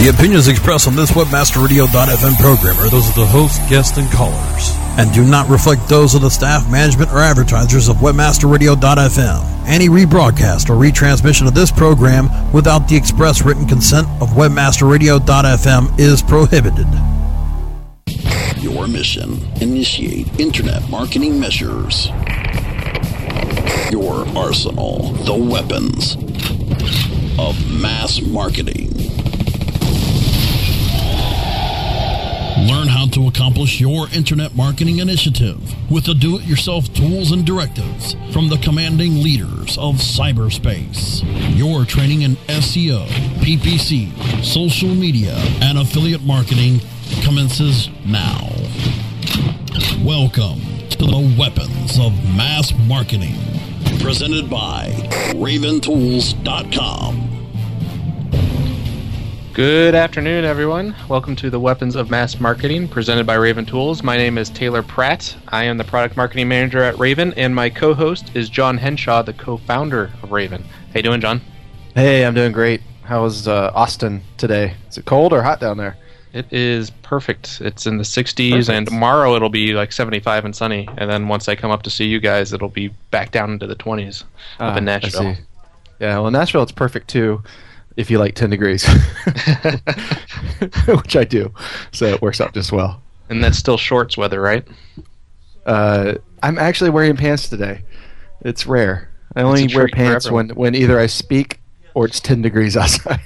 The opinions expressed on this WebmasterRadio.fm program are those of the host, guests, and callers, and do not reflect those of the staff, management, or advertisers of WebmasterRadio.fm. Any rebroadcast or retransmission of this program without the express written consent of WebmasterRadio.fm is prohibited. Your mission initiate internet marketing measures. Your arsenal, the weapons of mass marketing. Learn how to accomplish your internet marketing initiative with the do it yourself tools and directives from the commanding leaders of cyberspace. Your training in SEO, PPC, social media, and affiliate marketing commences now. Welcome to the Weapons of Mass Marketing, presented by RavenTools.com. Good afternoon, everyone. Welcome to the Weapons of Mass Marketing presented by Raven Tools. My name is Taylor Pratt. I am the product marketing manager at Raven, and my co-host is John Henshaw, the co-founder of Raven. How you doing, John? Hey, I'm doing great. How's uh, Austin today? Is it cold or hot down there? It is perfect. It's in the 60s, perfect. and tomorrow it'll be like 75 and sunny. And then once I come up to see you guys, it'll be back down into the 20s up in ah, Nashville. Yeah, well, Nashville it's perfect too if you like 10 degrees, which I do. So it works out just well. And that's still shorts weather, right? Uh, I'm actually wearing pants today. It's rare. I only wear pants when, when either I speak or it's 10 degrees outside.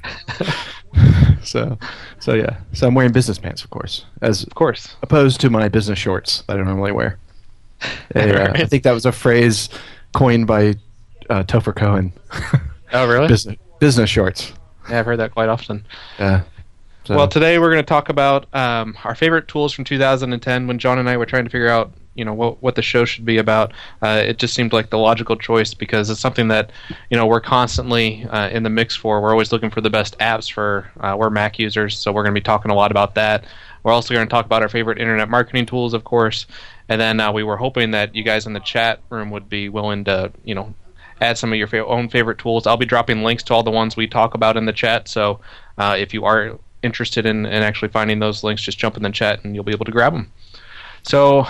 so, so yeah. So I'm wearing business pants, of course, as of course, opposed to my business shorts that I normally wear. uh, I think that was a phrase coined by uh, Topher Kohan. Oh, really? business, business shorts. Yeah, I've heard that quite often. Yeah. So. Well, today we're going to talk about um, our favorite tools from 2010. When John and I were trying to figure out, you know, what what the show should be about, uh, it just seemed like the logical choice because it's something that, you know, we're constantly uh, in the mix for. We're always looking for the best apps for uh, we're Mac users, so we're going to be talking a lot about that. We're also going to talk about our favorite internet marketing tools, of course, and then uh, we were hoping that you guys in the chat room would be willing to, you know, add some of your own favorite tools. I'll be dropping links to all the ones we talk about in the chat. So uh, if you are interested in, in actually finding those links, just jump in the chat and you'll be able to grab them. So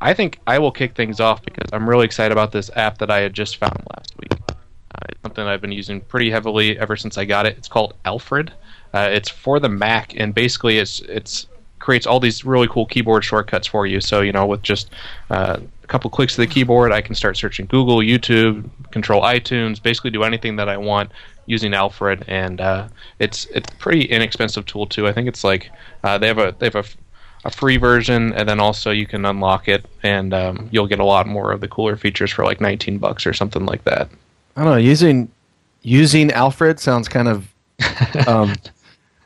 I think I will kick things off because I'm really excited about this app that I had just found last week. Uh, it's something I've been using pretty heavily ever since I got it. It's called Alfred. Uh, it's for the Mac, and basically it's it's creates all these really cool keyboard shortcuts for you. So you know, with just uh, a couple clicks of the keyboard, I can start searching Google, YouTube, control iTunes, basically do anything that I want using Alfred, and uh, it's it's a pretty inexpensive tool too. I think it's like uh, they have a they have a, a free version, and then also you can unlock it, and um, you'll get a lot more of the cooler features for like 19 bucks or something like that. I don't know. Using using Alfred sounds kind of um,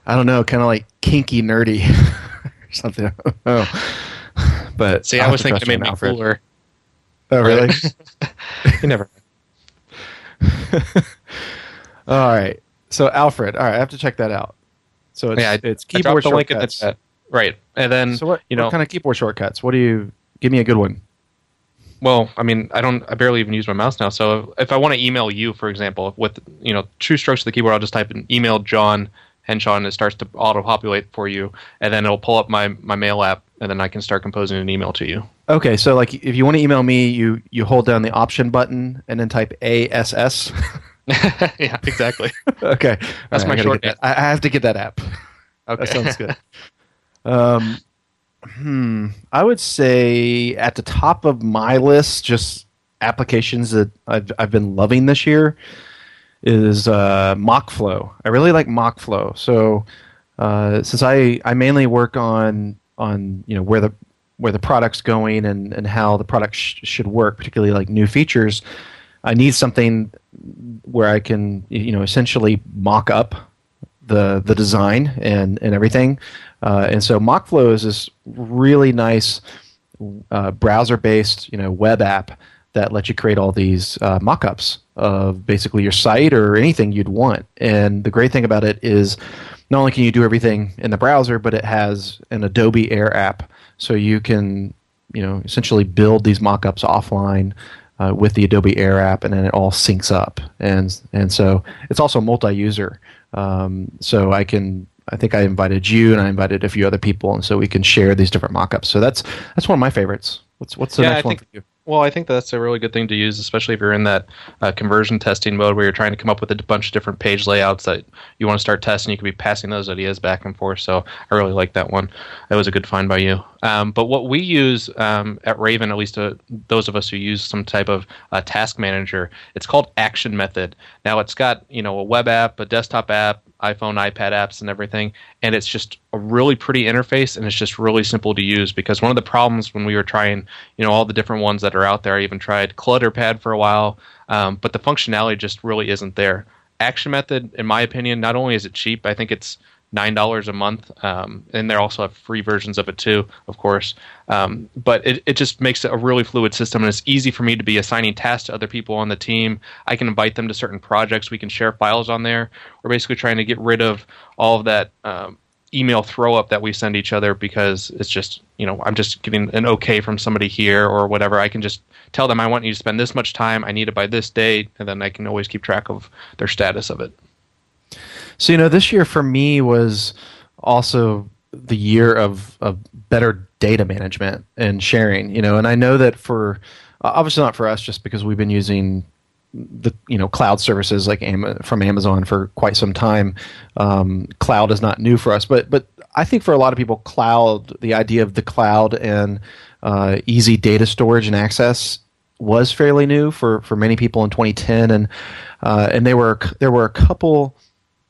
I don't know, kind of like kinky nerdy or something. But see, I was thinking it made me Alfred. cooler. Oh, really? you never. all right. So Alfred. All right, I have to check that out. So it's, yeah, it's keyboard the shortcuts. Right, and then so what? You know, what kind of keyboard shortcuts? What do you give me a good one? Well, I mean, I don't. I barely even use my mouse now. So if I want to email you, for example, with you know two strokes of the keyboard, I'll just type in email John Henshaw, and it starts to auto populate for you, and then it'll pull up my my mail app, and then I can start composing an email to you. Okay, so like if you want to email me, you you hold down the option button and then type ASS. yeah, exactly. okay, that's right, my short. I, I have to get that app. Okay, that sounds good. um, hmm, I would say at the top of my list, just applications that I've I've been loving this year is uh, Mockflow. I really like Mockflow. So uh, since I I mainly work on on you know where the where the product's going and, and how the product sh- should work, particularly like new features, I need something where I can you know essentially mock up the the design and and everything. Uh, and so Mockflow is this really nice uh, browser based you know web app that lets you create all these uh, mock-ups of basically your site or anything you'd want. And the great thing about it is not only can you do everything in the browser, but it has an Adobe Air app so you can, you know, essentially build these mock-ups offline uh, with the Adobe Air app, and then it all syncs up. And and so it's also multi-user. Um, so I can I think I invited you and I invited a few other people, and so we can share these different mock-ups. So that's that's one of my favorites. What's what's the Yeah, next I one for you? Well, I think that's a really good thing to use, especially if you're in that uh, conversion testing mode where you're trying to come up with a bunch of different page layouts that you want to start testing. You can be passing those ideas back and forth. So I really like that one. That was a good find by you. Um, but what we use um, at Raven, at least uh, those of us who use some type of uh, task manager, it's called Action Method. Now it's got you know a web app, a desktop app, iPhone, iPad apps, and everything. And it's just a really pretty interface, and it's just really simple to use. Because one of the problems when we were trying, you know, all the different ones that are out there, I even tried ClutterPad for a while, um, but the functionality just really isn't there. Action Method, in my opinion, not only is it cheap, I think it's nine dollars a month, um, and they also have free versions of it too, of course. Um, but it, it just makes it a really fluid system, and it's easy for me to be assigning tasks to other people on the team. I can invite them to certain projects. We can share files on there. We're basically trying to get rid of all of that um, email throw up that we send each other because it's just you know I'm just getting an okay from somebody here or whatever. I can just tell them I want you to spend this much time. I need it by this date, and then I can always keep track of their status of it. So you know, this year for me was also the year of of better data management and sharing. You know, and I know that for obviously not for us, just because we've been using the you know cloud services like Am- from Amazon for quite some time. Um, cloud is not new for us, but but I think for a lot of people, cloud the idea of the cloud and uh, easy data storage and access was fairly new for for many people in 2010, and uh, and there were there were a couple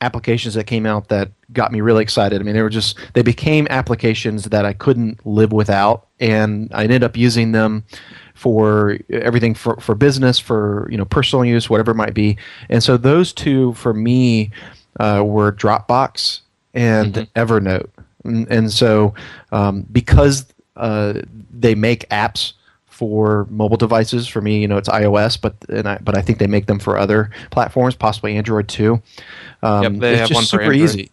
applications that came out that got me really excited. I mean, they were just they became applications that I couldn't live without, and I ended up using them for everything for, for business, for you know personal use, whatever it might be. And so those two for me uh, were Dropbox and Evernote, and, and so um, because uh, they make apps for mobile devices. For me, you know, it's iOS, but and I, but I think they make them for other platforms, possibly Android too. Um, Yep, they it's have just one super Android. easy.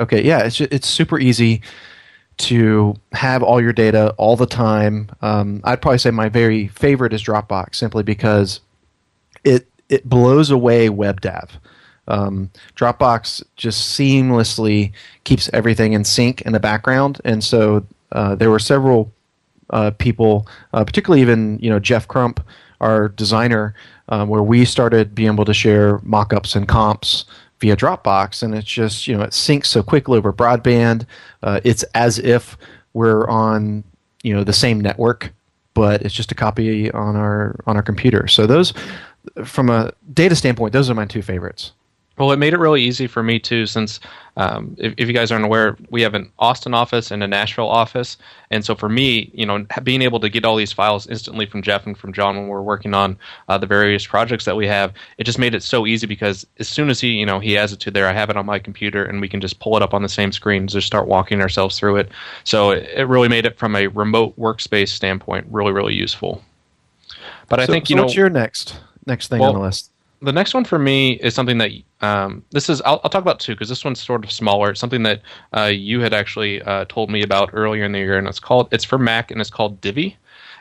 Okay, yeah, it's ju- it's super easy to have all your data all the time. Um, I'd probably say my very favorite is Dropbox, simply because it it blows away WebDAV. Um, Dropbox just seamlessly keeps everything in sync in the background, and so uh, there were several uh, people, uh, particularly even you know Jeff Crump, our designer, um, where we started being able to share mock-ups and comps via Dropbox, and it's just you know it syncs so quickly over broadband. Uh, it's as if we're on you know the same network, but it's just a copy on our on our computer. So those, from a data standpoint, those are my two favorites. Well, it made it really easy for me too, since um, if, if you guys aren't aware, we have an Austin office and a Nashville office, and so for me, you know, being able to get all these files instantly from Jeff and from John when we're working on uh, the various projects that we have, it just made it so easy because as soon as he, you know, he has it to there, I have it on my computer, and we can just pull it up on the same screen, and just start walking ourselves through it. So it, it really made it from a remote workspace standpoint really, really useful. But I So- think you so know what's your next next thing Well, on the list? The next one for me is something that um, this is I'll, I'll talk about two because this one's sort of smaller. It's something that uh, you had actually uh, told me about earlier in the year and it's called it's for mac and it's called Divvy.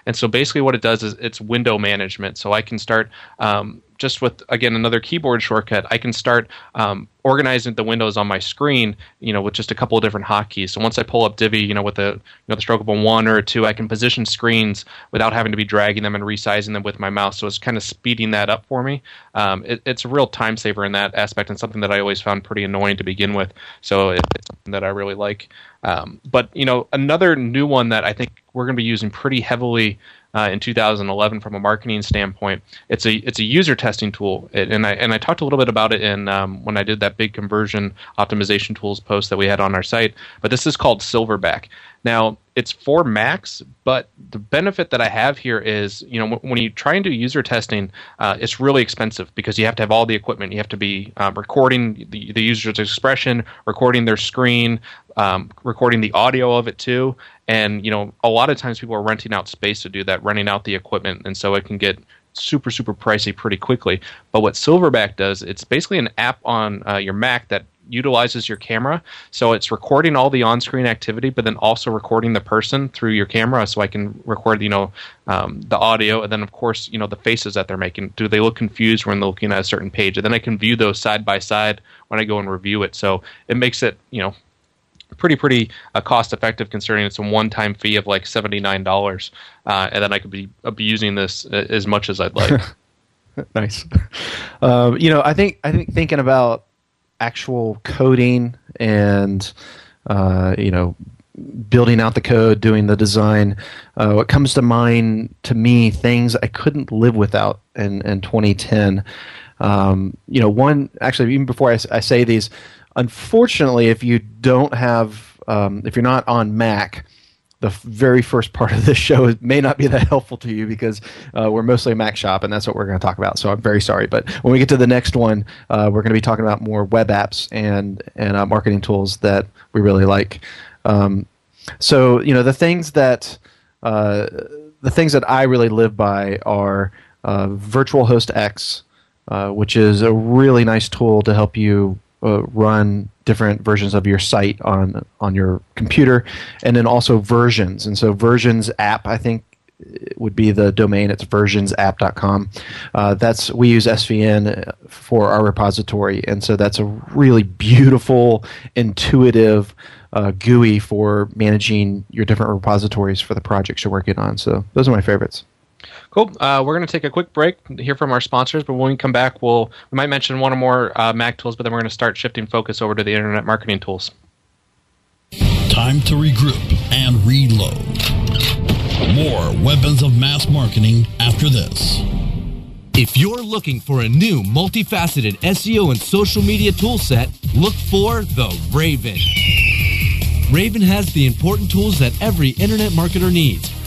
And so basically what it does is it's window management. So i can start um, just with again another keyboard shortcut i can start um, organizing the windows on my screen you know with just a couple of different hotkeys. So once i pull up Divvy you know with a you know the stroke of a one or a two i can position screens without having to be dragging them and resizing them with my mouse. So it's kind of speeding that up for me. Um, it, it's a real time saver in that aspect and something that i always found pretty annoying to begin with. So it, it's something that i really like. Um, but you know another new one that i think we're going to be using pretty heavily uh, in 2011 from a marketing standpoint. It's a it's a user testing tool, it, and I and I talked a little bit about it in um, when I did that big conversion optimization tools post that we had on our site. But this is called Silverback. Now it's for Macs, but the benefit that I have here is, you know, when you try and do user testing, uh, it's really expensive because you have to have all the equipment. You have to be um, recording the, the user's expression, recording their screen, um, recording the audio of it too. And you know, a lot of times people are renting out space to do that, renting out the equipment, and so it can get super super pricey pretty quickly. But what Silverback does, it's basically an app on uh, your Mac that utilizes your camera. So it's recording all the on-screen activity, but then also recording the person through your camera. So I can record, you know, um, the audio, and then of course, you know, the faces that they're making. Do they look confused when they're looking at a certain page? And then I can view those side by side when I go and review it. So it makes it, you know, pretty pretty uh, cost effective considering it's a one time fee of like seventy nine dollars, uh, and then I could be abusing this as much as I'd like. nice. Um, you know, I think I think thinking about actual coding and uh, you know building out the code, doing the design. Uh, what comes to mind to me, things I couldn't live without in, in 2010. Um, you know, one actually, even before I, I, say these, unfortunately, if you don't have, um, if you're not on Mac, the very first part of this show may not be that helpful to you because uh, we're mostly a Mac shop, and that's what we're going to talk about. So I'm very sorry, but when we get to the next one, uh, we're going to be talking about more web apps and and uh, marketing tools that we really like. Um, so you know the things that uh, the things that I really live by are uh, Virtual Host X, uh, which is a really nice tool to help you uh, run different versions of your site on on your computer, and then also versions. And so versions app, I think would be the domain. It's versionsapp.com. Uh, that's we use SVN for our repository, and so that's a really beautiful, intuitive uh, GUI for managing your different repositories for the projects you're working on. So those are my favorites. Cool. Uh, we're going to take a quick break hear from our sponsors, but when we come back, we'll we might mention one or more uh, Mac tools, but then we're going to start shifting focus over to the internet marketing tools. Time to regroup and reload. More weapons of mass marketing after this. If you're looking for a new multifaceted SEO and social media toolset, look for the Raven. Raven has the important tools that every internet marketer needs.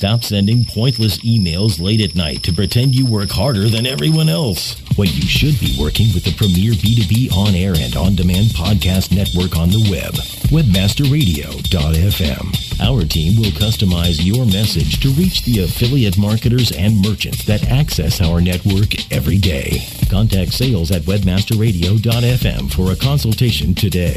Stop sending pointless emails late at night to pretend you work harder than everyone else. When you should be working with the premier B2B on air and on demand podcast network on the web, webmasterradio.fm. Our team will customize your message to reach the affiliate marketers and merchants that access our network every day. Contact sales at webmasterradio.fm for a consultation today.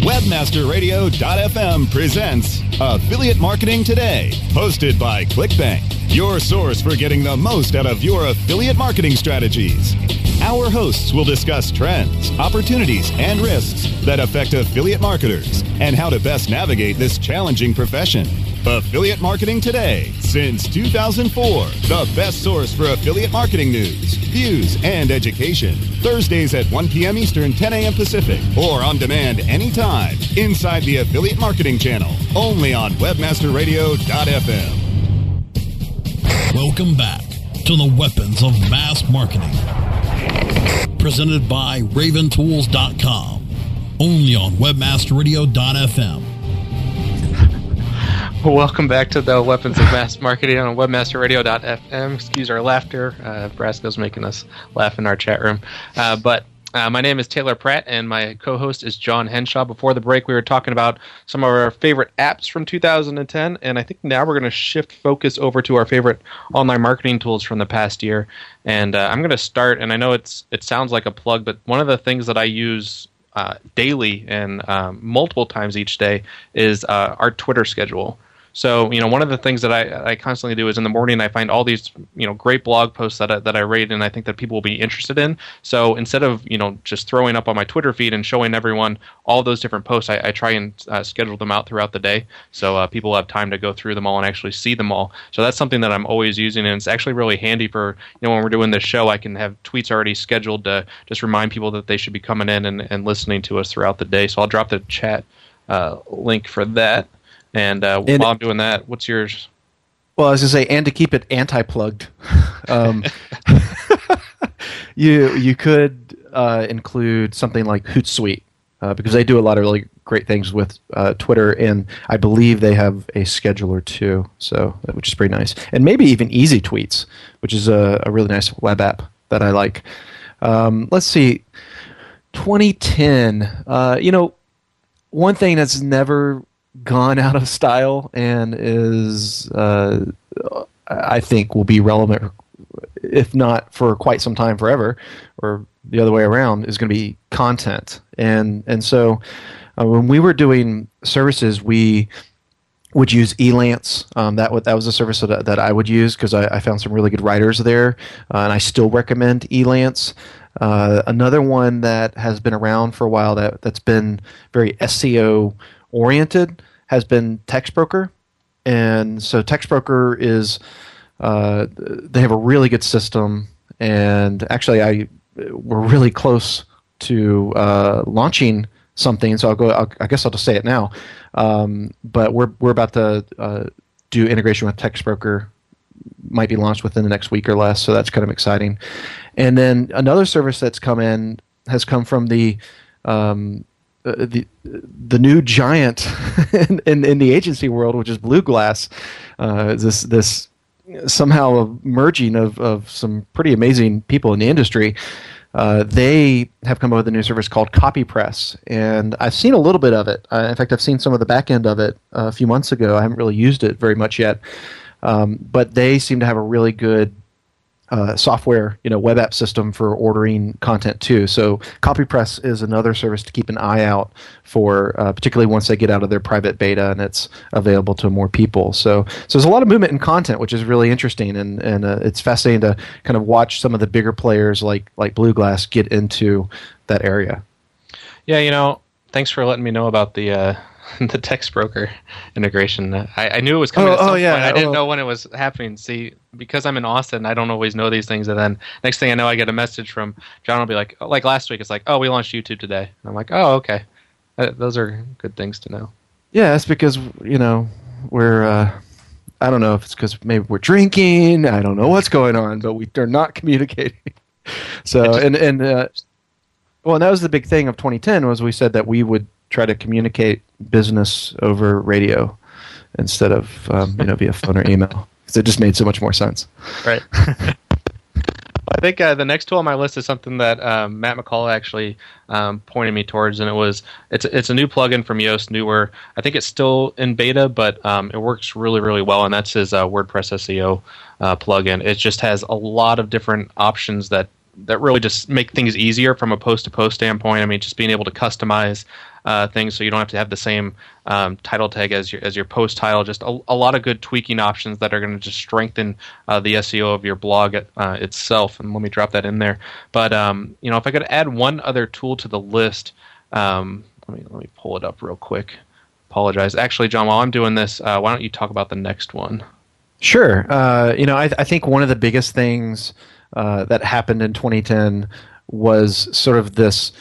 WebmasterRadio.fm presents Affiliate Marketing Today, hosted by ClickBank, your source for getting the most out of your affiliate marketing strategies. Our hosts will discuss trends, opportunities, and risks that affect affiliate marketers and how to best navigate this challenging profession. Affiliate Marketing Today, since 2004, the best source for affiliate marketing news, views, and education. Thursdays at 1 p.m. Eastern, 10 a.m. Pacific, or on demand anytime inside the Affiliate Marketing Channel, only on WebmasterRadio.fm. Welcome back to the Weapons of Mass Marketing, presented by RavenTools.com, only on WebmasterRadio.fm. Welcome back to the Weapons of Mass Marketing on webmasterradio.fm. Excuse our laughter. Uh, Brasco's making us laugh in our chat room. Uh, but uh, my name is Taylor Pratt, and my co host is John Henshaw. Before the break, we were talking about some of our favorite apps from 2010, and I think now we're going to shift focus over to our favorite online marketing tools from the past year. And uh, I'm going to start, and I know it's it sounds like a plug, but one of the things that I use uh, daily and um, multiple times each day is uh, our Twitter schedule. So, you know, one of the things that I, I constantly do is in the morning I find all these, you know, great blog posts that I, that I read and I think that people will be interested in. So instead of, you know, just throwing up on my Twitter feed and showing everyone all those different posts, I, I try and uh, schedule them out throughout the day so uh, people have time to go through them all and actually see them all. So that's something that I'm always using and it's actually really handy for, you know, when we're doing this show, I can have tweets already scheduled to just remind people that they should be coming in and, and listening to us throughout the day. So I'll drop the chat uh, link for that. And, uh, and while I'm doing that, what's yours? Well, I was going to say, and to keep it anti-plugged, um, you you could uh, include something like Hootsuite uh, because they do a lot of really great things with uh, Twitter, and I believe they have a scheduler too, so which is pretty nice, and maybe even Easy Tweets, which is a, a really nice web app that I like. Um, let's see, 2010. Uh, you know, one thing that's never gone out of style and is, uh, I think, will be relevant, if not for quite some time, forever, or the other way around, is going to be content. And and so, uh, when we were doing services, we would use Elance. Um, that that was a service that, that I would use because I, I, found some really good writers there, uh, and I still recommend Elance. Uh, another one that has been around for a while that that's been very SEO oriented has been TextBroker, and so TextBroker is uh, they have a really good system, and actually I we're really close to uh, launching something. So I'll go. I'll, i guess I'll just say it now. Um, but we're we're about to uh, do integration with TextBroker. Might be launched within the next week or less. So that's kind of exciting. And then another service that's come in has come from the um, uh, the the new giant in, in, in the agency world, which is Blueglass. Uh, this this somehow a merging of, of some pretty amazing people in the industry. Uh, they have come up with a new service called CopyPress, and I've seen a little bit of it. Uh, in fact, I've seen some of the back end of it a few months ago. I haven't really used it very much yet, um, but they seem to have a really good uh, software, you know, web app system for ordering content too. So CopyPress is another service to keep an eye out for, uh, particularly once they get out of their private beta and it's available to more people. So, so there's a lot of movement in content, which is really interesting, and and uh, it's fascinating to kind of watch some of the bigger players like like Blueglass get into that area. Yeah, you know, thanks for letting me know about the uh, text broker integration. I, I, knew it was coming. Oh, oh yeah. Point. I didn't oh. know when it was happening. See, because I'm in Austin, I don't always know these things. And then next thing I know, I get a message from John. Will be like, oh, like last week, it's like, oh, we launched YouTube today. And I'm like, oh, okay. Uh, those are good things to know. Yeah, it's because you know we're. Uh, I don't know if it's because maybe we're drinking. I don't know what's going on, but we are not communicating. so just, and and uh, well, and that was the big thing of 2010 was we said that we would try to communicate business over radio instead of um, you know via phone or email because it just made so much more sense. Right. I think uh, the next tool on my list is something that um, Matt McCall actually um, pointed me towards, and it was it's it's a new plugin from Yoast, newer. I think it's still in beta, but um, it works really really well, and that's his uh, WordPress SEO uh, plugin. It just has a lot of different options that that really just make things easier from a post to post standpoint. I mean, just being able to customize uh, things so you don't have to have the same um, title tag as your as your post title. Just a, a lot of good tweaking options that are going to just strengthen uh, the SEO of your blog uh, itself. And let me drop that in there. But um, you know, if I could add one other tool to the list, um, let me let me pull it up real quick. Apologize. Actually, John, while I'm doing this, uh, why don't you talk about the next one? Sure. Uh, you know, I, I think one of the biggest things uh, that happened in 2010 was sort of this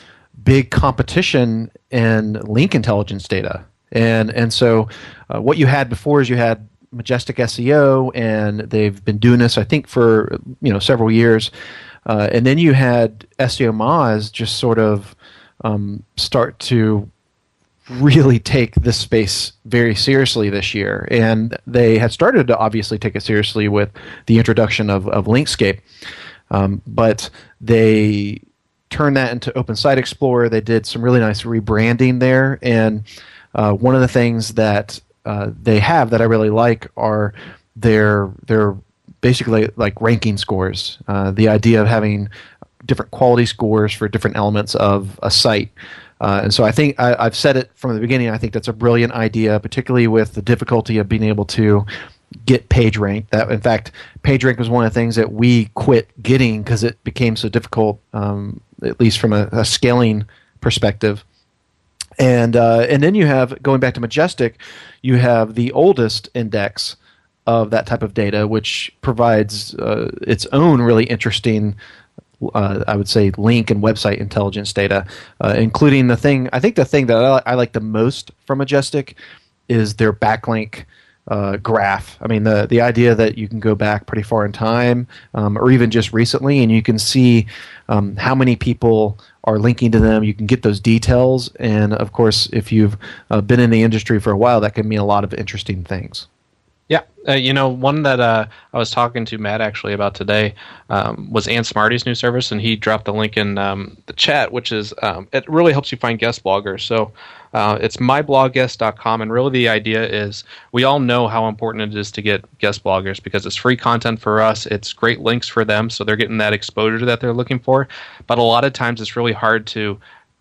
big competition in link intelligence data. And and so uh, what you had before is you had Majestic SEO, and they've been doing this I think for you know several years. Uh, and then you had SEO Moz just sort of um, start to really take this space very seriously this year. And they had started to obviously take it seriously with the introduction of, of Linkscape. Um, but they turned that into Open Site Explorer. They did some really nice rebranding there. And uh, one of the things that uh, they have that I really like are their their basically like ranking scores. Uh, the idea of having different quality scores for different elements of a site. Uh, and so I think I, have said it from the beginning. I think that's a brilliant idea, particularly with the difficulty of being able to get PageRank. That in fact, PageRank was one of the things that we quit getting because it became so difficult, um, at least from a, a scaling perspective. And uh, and then you have going back to Majestic, you have the oldest index of that type of data, which provides uh, its own really interesting uh, I would say link and website intelligence data, uh, including the thing. I think the thing that I, I, like the most from Majestic is their backlink. Uh, graph. I mean, the the idea that you can go back pretty far in time, um, or even just recently, and you can see um, how many people are linking to them. You can get those details, and of course, if you've uh, been in the industry for a while, that can mean a lot of interesting things. Yeah, uh, you know, one that uh, I was talking to Matt actually about today um, was Ann Smarty's new service, and he dropped the link in um, the chat, which is um, it really helps you find guest bloggers. So uh, it's myblogguest.com, and really the idea is we all know how important it is to get guest bloggers because it's free content for us. It's great links for them, so they're getting that exposure that they're looking for. But a lot of times it's really hard to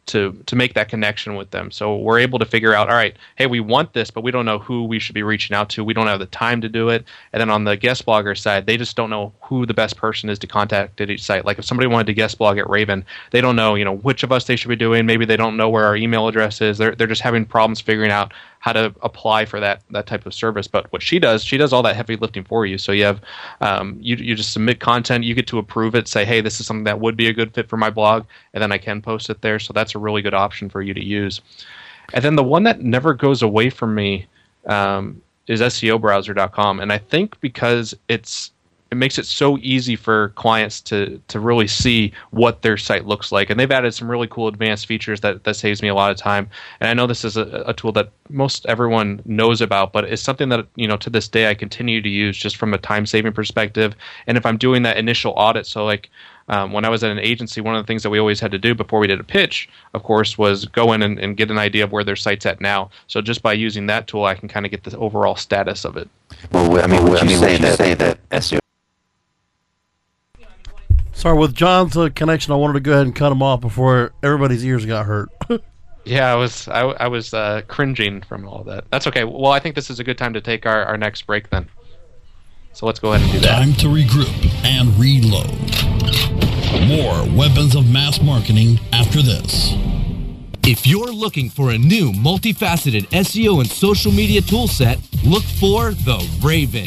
to to make that connection with them. So we're able to figure out, all right, hey, we want this, but we don't know who we should be reaching out to. We don't have the time to do it. And then on the guest blogger side, they just don't know who the best person is to contact at each site. Like if somebody wanted to guest blog at Raven, they don't know, you know, which of us they should be doing. Maybe they don't know where our email address is. They're they're just having problems figuring out how to apply for that that type of service. But what she does, she does all that heavy lifting for you. So you have um, you you just submit content, you get to approve it, say, hey, this is something that would be a good fit for my blog, and then I can post it there. So that's a really good option for you to use. And then the one that never goes away from me um, is SEObrowser.com, and I think because it's it makes it so easy for clients to to really see what their site looks like and they've added some really cool advanced features that that saves me a lot of time and i know this is a, a tool that most everyone knows about but it's something that you know to this day i continue to use just from a time saving perspective and if i'm doing that initial audit so like um, when I was at an agency, one of the things that we always had to do before we did a pitch, of course, was go in and, and get an idea of where their site's at now. So just by using that tool, I can kind of get the overall status of it. Well, I mean, would you, say, that, say that SEO Sorry, with John's uh, connection, I wanted to go ahead and cut him off before everybody's ears got hurt. yeah, I was I, I was uh, cringing from all that. That's okay. Well, I think this is a good time to take our, our next break then. So let's go ahead and do that. Time to regroup and reload. More weapons of mass marketing after this. If you're looking for a new multifaceted SEO and social media toolset, look for the Raven.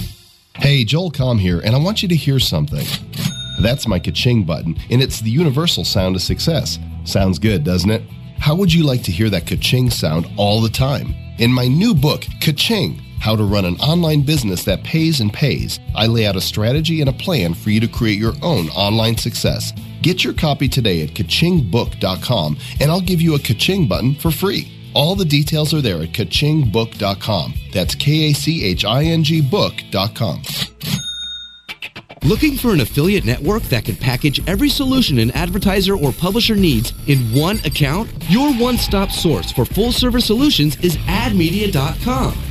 Hey, Joel Comm here, and I want you to hear something. That's my ka-ching button, and it's the universal sound of success. Sounds good, doesn't it? How would you like to hear that ka-ching sound all the time? In my new book, Ka-ching, How to Run an Online Business That Pays and Pays, I lay out a strategy and a plan for you to create your own online success. Get your copy today at kachingbook.com, and I'll give you a ka-ching button for free. All the details are there at kachingbook.com. That's K A C H I N G book.com. Looking for an affiliate network that can package every solution an advertiser or publisher needs in one account? Your one stop source for full service solutions is admedia.com.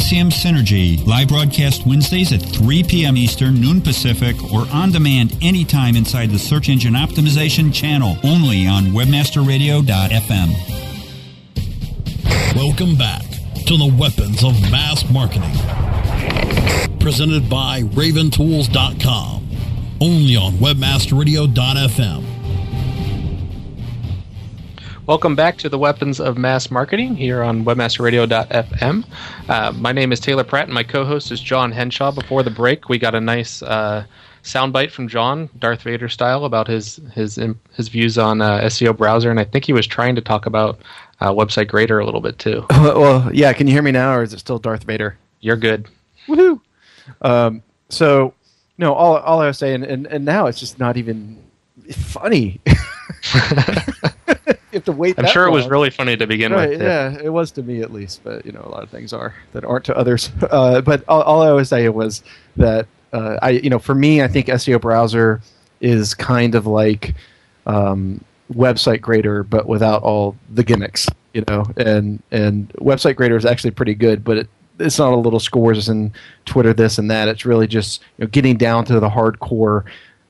SEM Synergy, live broadcast Wednesdays at 3 p.m. Eastern, noon Pacific, or on demand anytime inside the Search Engine Optimization channel, only on WebmasterRadio.fm. Welcome back to the Weapons of Mass Marketing. Presented by RavenTools.com, only on WebmasterRadio.fm. Welcome back to the Weapons of Mass Marketing here on WebmasterRadio.fm. Uh, my name is Taylor Pratt, and my co-host is John Henshaw. Before the break, we got a nice uh, soundbite from John, Darth Vader style, about his his his views on uh, SEO browser, and I think he was trying to talk about uh, website grader a little bit too. well, well, yeah. Can you hear me now, or is it still Darth Vader? You're good. Woohoo! Um, so, no, all all I was saying, and, and now it's just not even funny. you have to wait. I'm sure it was really funny to begin Right, with. yeah, it was to me at least, but you know, a lot of things are that aren't to others. Uh, but all, all I was saying was that uh, I, you know, for me, I think SEO browser is kind of like um, website grader, but without all the gimmicks, you know. And and website grader is actually pretty good, but it, it's not a little scores and Twitter this and that. It's really just you know, getting down to the hardcore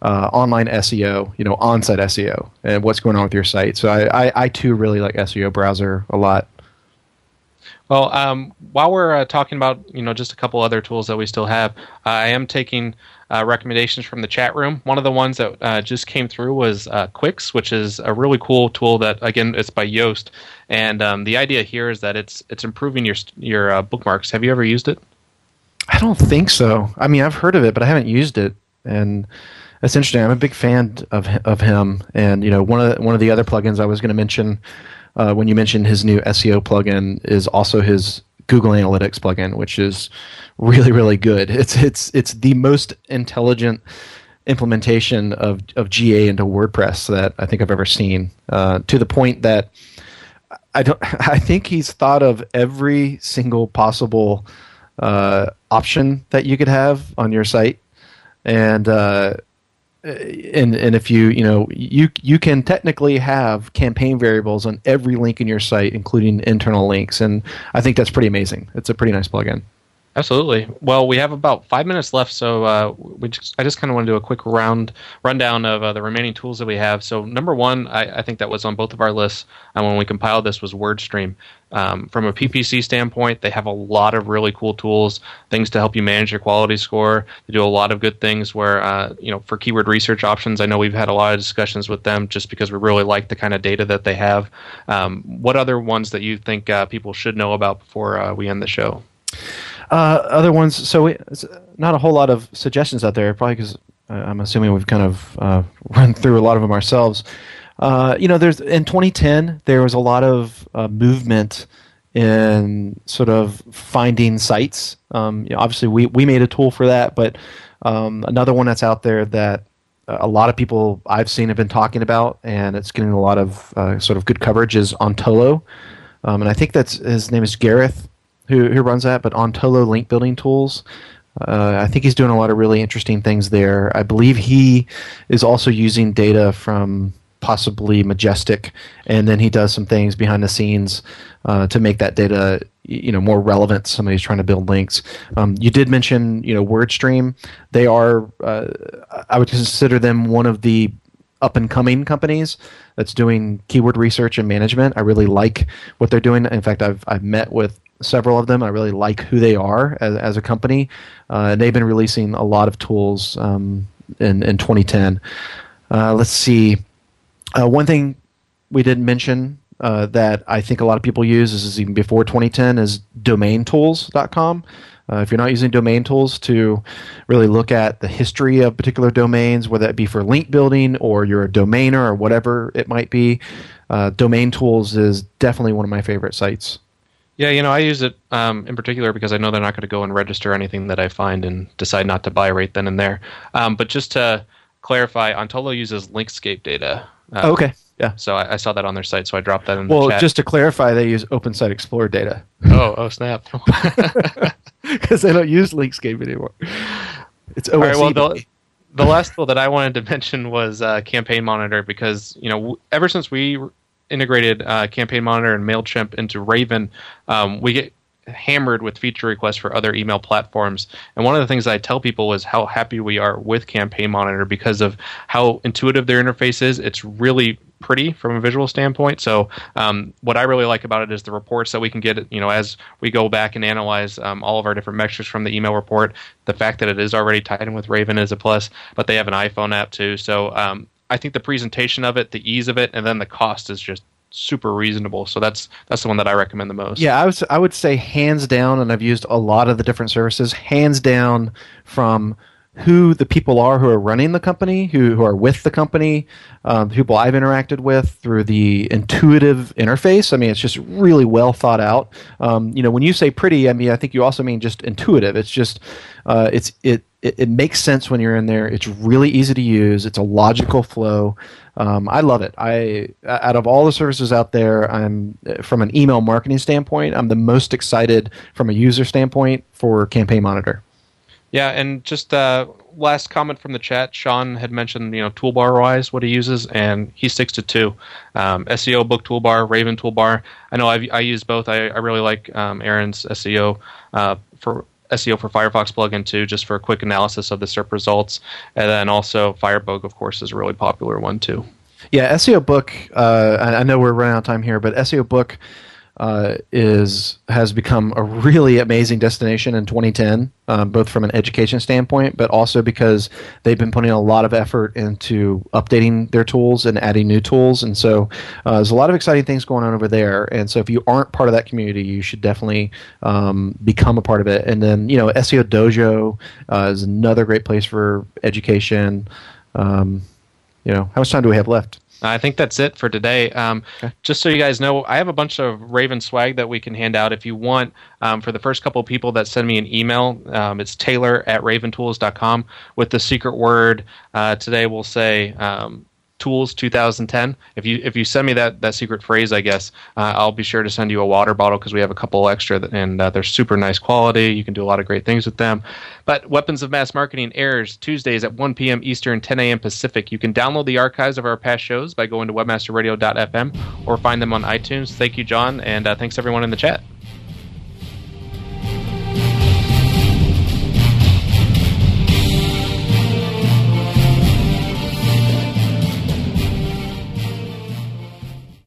uh, online SEO, you know, on-site SEO, and what's going on with your site. So I, I, I too really like SEO browser a lot. Well, um, while we're uh, talking about you know just a couple other tools that we still have, uh, I am taking uh, recommendations from the chat room. One of the ones that uh, just came through was uh, Quix, which is a really cool tool that again it's by Yoast, and um, the idea here is that it's it's improving your your uh, bookmarks. Have you ever used it? I don't think so. I mean, I've heard of it, but I haven't used it, and that's interesting. I'm a big fan of of him, and you know, one of the, one of the other plugins I was going to mention uh, when you mentioned his new SEO plugin is also his Google Analytics plugin, which is really really good. It's it's it's the most intelligent implementation of of GA into WordPress that I think I've ever seen. Uh, to the point that I don't. I think he's thought of every single possible uh, option that you could have on your site, and uh, Uh, and and if you you know you you can technically have campaign variables on every link in your site, including internal links, and I think that's pretty amazing. It's a pretty nice plugin. Absolutely. Well, we have about five minutes left, so uh, we just, I just kind of want to do a quick round rundown of uh, the remaining tools that we have. So, number one, I, I think that was on both of our lists uh, when we compiled this was WordStream. Um, from a PPC standpoint, they have a lot of really cool tools, things to help you manage your quality score. They do a lot of good things where, uh, you know, for keyword research options, I know we've had a lot of discussions with them just because we really like the kind of data that they have. Um, what other ones that you think uh, people should know about before uh, we end the show? Uh, other ones, so it's not a whole lot of suggestions out there, probably because uh, I'm assuming we've kind of uh, run through a lot of them ourselves. You know, there's in 2010 there was a lot of movement in sort of finding sites. Um, you know, obviously, we we made a tool for that, but um, another one that's out there that a lot of people I've seen have been talking about, and it's getting a lot of uh, sort of good coverage is Ontolo, um, and I think that's his name is Gareth who who runs that, but Ontolo link building tools. Uh, I think he's doing a lot of really interesting things there. I believe he is also using data from possibly Majestic, and then he does some things behind the scenes uh, to make that data you know more relevant to somebody who's trying to build links. Um, you did mention you know WordStream. They are uh, I would consider them one of the up and coming companies that's doing keyword research and management. I really like what they're doing. In fact, I've I've met with several of them. I really like who they are as, as a company. Uh, they've been releasing a lot of tools um, in, in 2010. Uh, let's see. Uh, one thing we didn't mention uh, that I think a lot of people use this is even before 2010 is domaintools.com. Uh, if you're not using domain tools to really look at the history of particular domains, whether that be for link building or you're a domainer or whatever it might be, uh, domain tools is definitely one of my favorite sites. Yeah, you know, I use it um, in particular because I know they're not going to go and register anything that I find and decide not to buy right then and there. Um, but just to clarify, Ontolo uses Linkscape data. Uh, Oh, okay, yeah. So I, I saw that on their site, so I dropped that in Well, the chat. just to clarify, they use Open Site Explorer data oh, oh, snap! because they don't use Linkscape anymore. It's OSE. All right, well, the, the last tool that I wanted to mention was uh, Campaign Monitor because you know w- ever since we integrated uh, Campaign Monitor and Mailchimp into Raven, um, we get hammered with feature requests for other email platforms. And one of the things I tell people is how happy we are with Campaign Monitor because of how intuitive their interface is. It's really pretty from a visual standpoint. So um, what I really like about it is the reports that we can get. You know, as we go back and analyze um, all of our different metrics from the email report, the fact that it is already tied in with Raven is a plus. But they have an iPhone app too. So um, I think the presentation of it, the ease of it, and then the cost is just super reasonable. So that's that's the one that I recommend the most. Yeah, I would I would say hands down, and I've used a lot of the different services. Hands down from who the people are who are running the company, who, who are with the company, um, people I've interacted with through the intuitive interface. I mean, it's just really well thought out. Um, you know, when you say pretty, I mean, I think you also mean just intuitive. It's just, uh, it's it, it, it makes sense when you're in there. It's really easy to use. It's a logical flow. Um, I love it. I out of all the services out there, I'm from an email marketing standpoint, I'm the most excited from a user standpoint for Campaign Monitor. Yeah, and just uh, last comment from the chat. Sean had mentioned, you know, toolbar wise what he uses, and he sticks to two: um, SEO book toolbar, Raven toolbar. I know I've, i use both. I, I really like um, Aaron's SEO uh, for SEO for Firefox plugin too, just for a quick analysis of the SERP results, and then also Firebug, of course, is a really popular one too. Yeah, SEO book. Uh, I know we're running out of time here, but SEO book uh, is has become a really amazing destination in 2010, um, both from an education standpoint, but also because they've been putting a lot of effort into updating their tools and adding new tools. And so uh, there's a lot of exciting things going on over there. And so if you aren't part of that community, you should definitely um, become a part of it. And then you know SEO Dojo uh, is another great place for education. Um, you know, how much time do we have left? I think that's it for today. Um, okay. Just so you guys know, I have a bunch of Raven swag that we can hand out if you want. Um, for the first couple of people that send me an email, um, it's taylor at raventools.com with the secret word. Uh, today we'll say um, Tools 2010. If you if you send me that that secret phrase, I guess uh, I'll be sure to send you a water bottle because we have a couple extra that, and uh, they're super nice quality. You can do a lot of great things with them. But Weapons of Mass Marketing airs Tuesdays at 1 p.m. Eastern, 10 a.m. Pacific. You can download the archives of our past shows by going to webmasterradio.fm or find them on iTunes. Thank you, John, and uh, thanks everyone in the chat.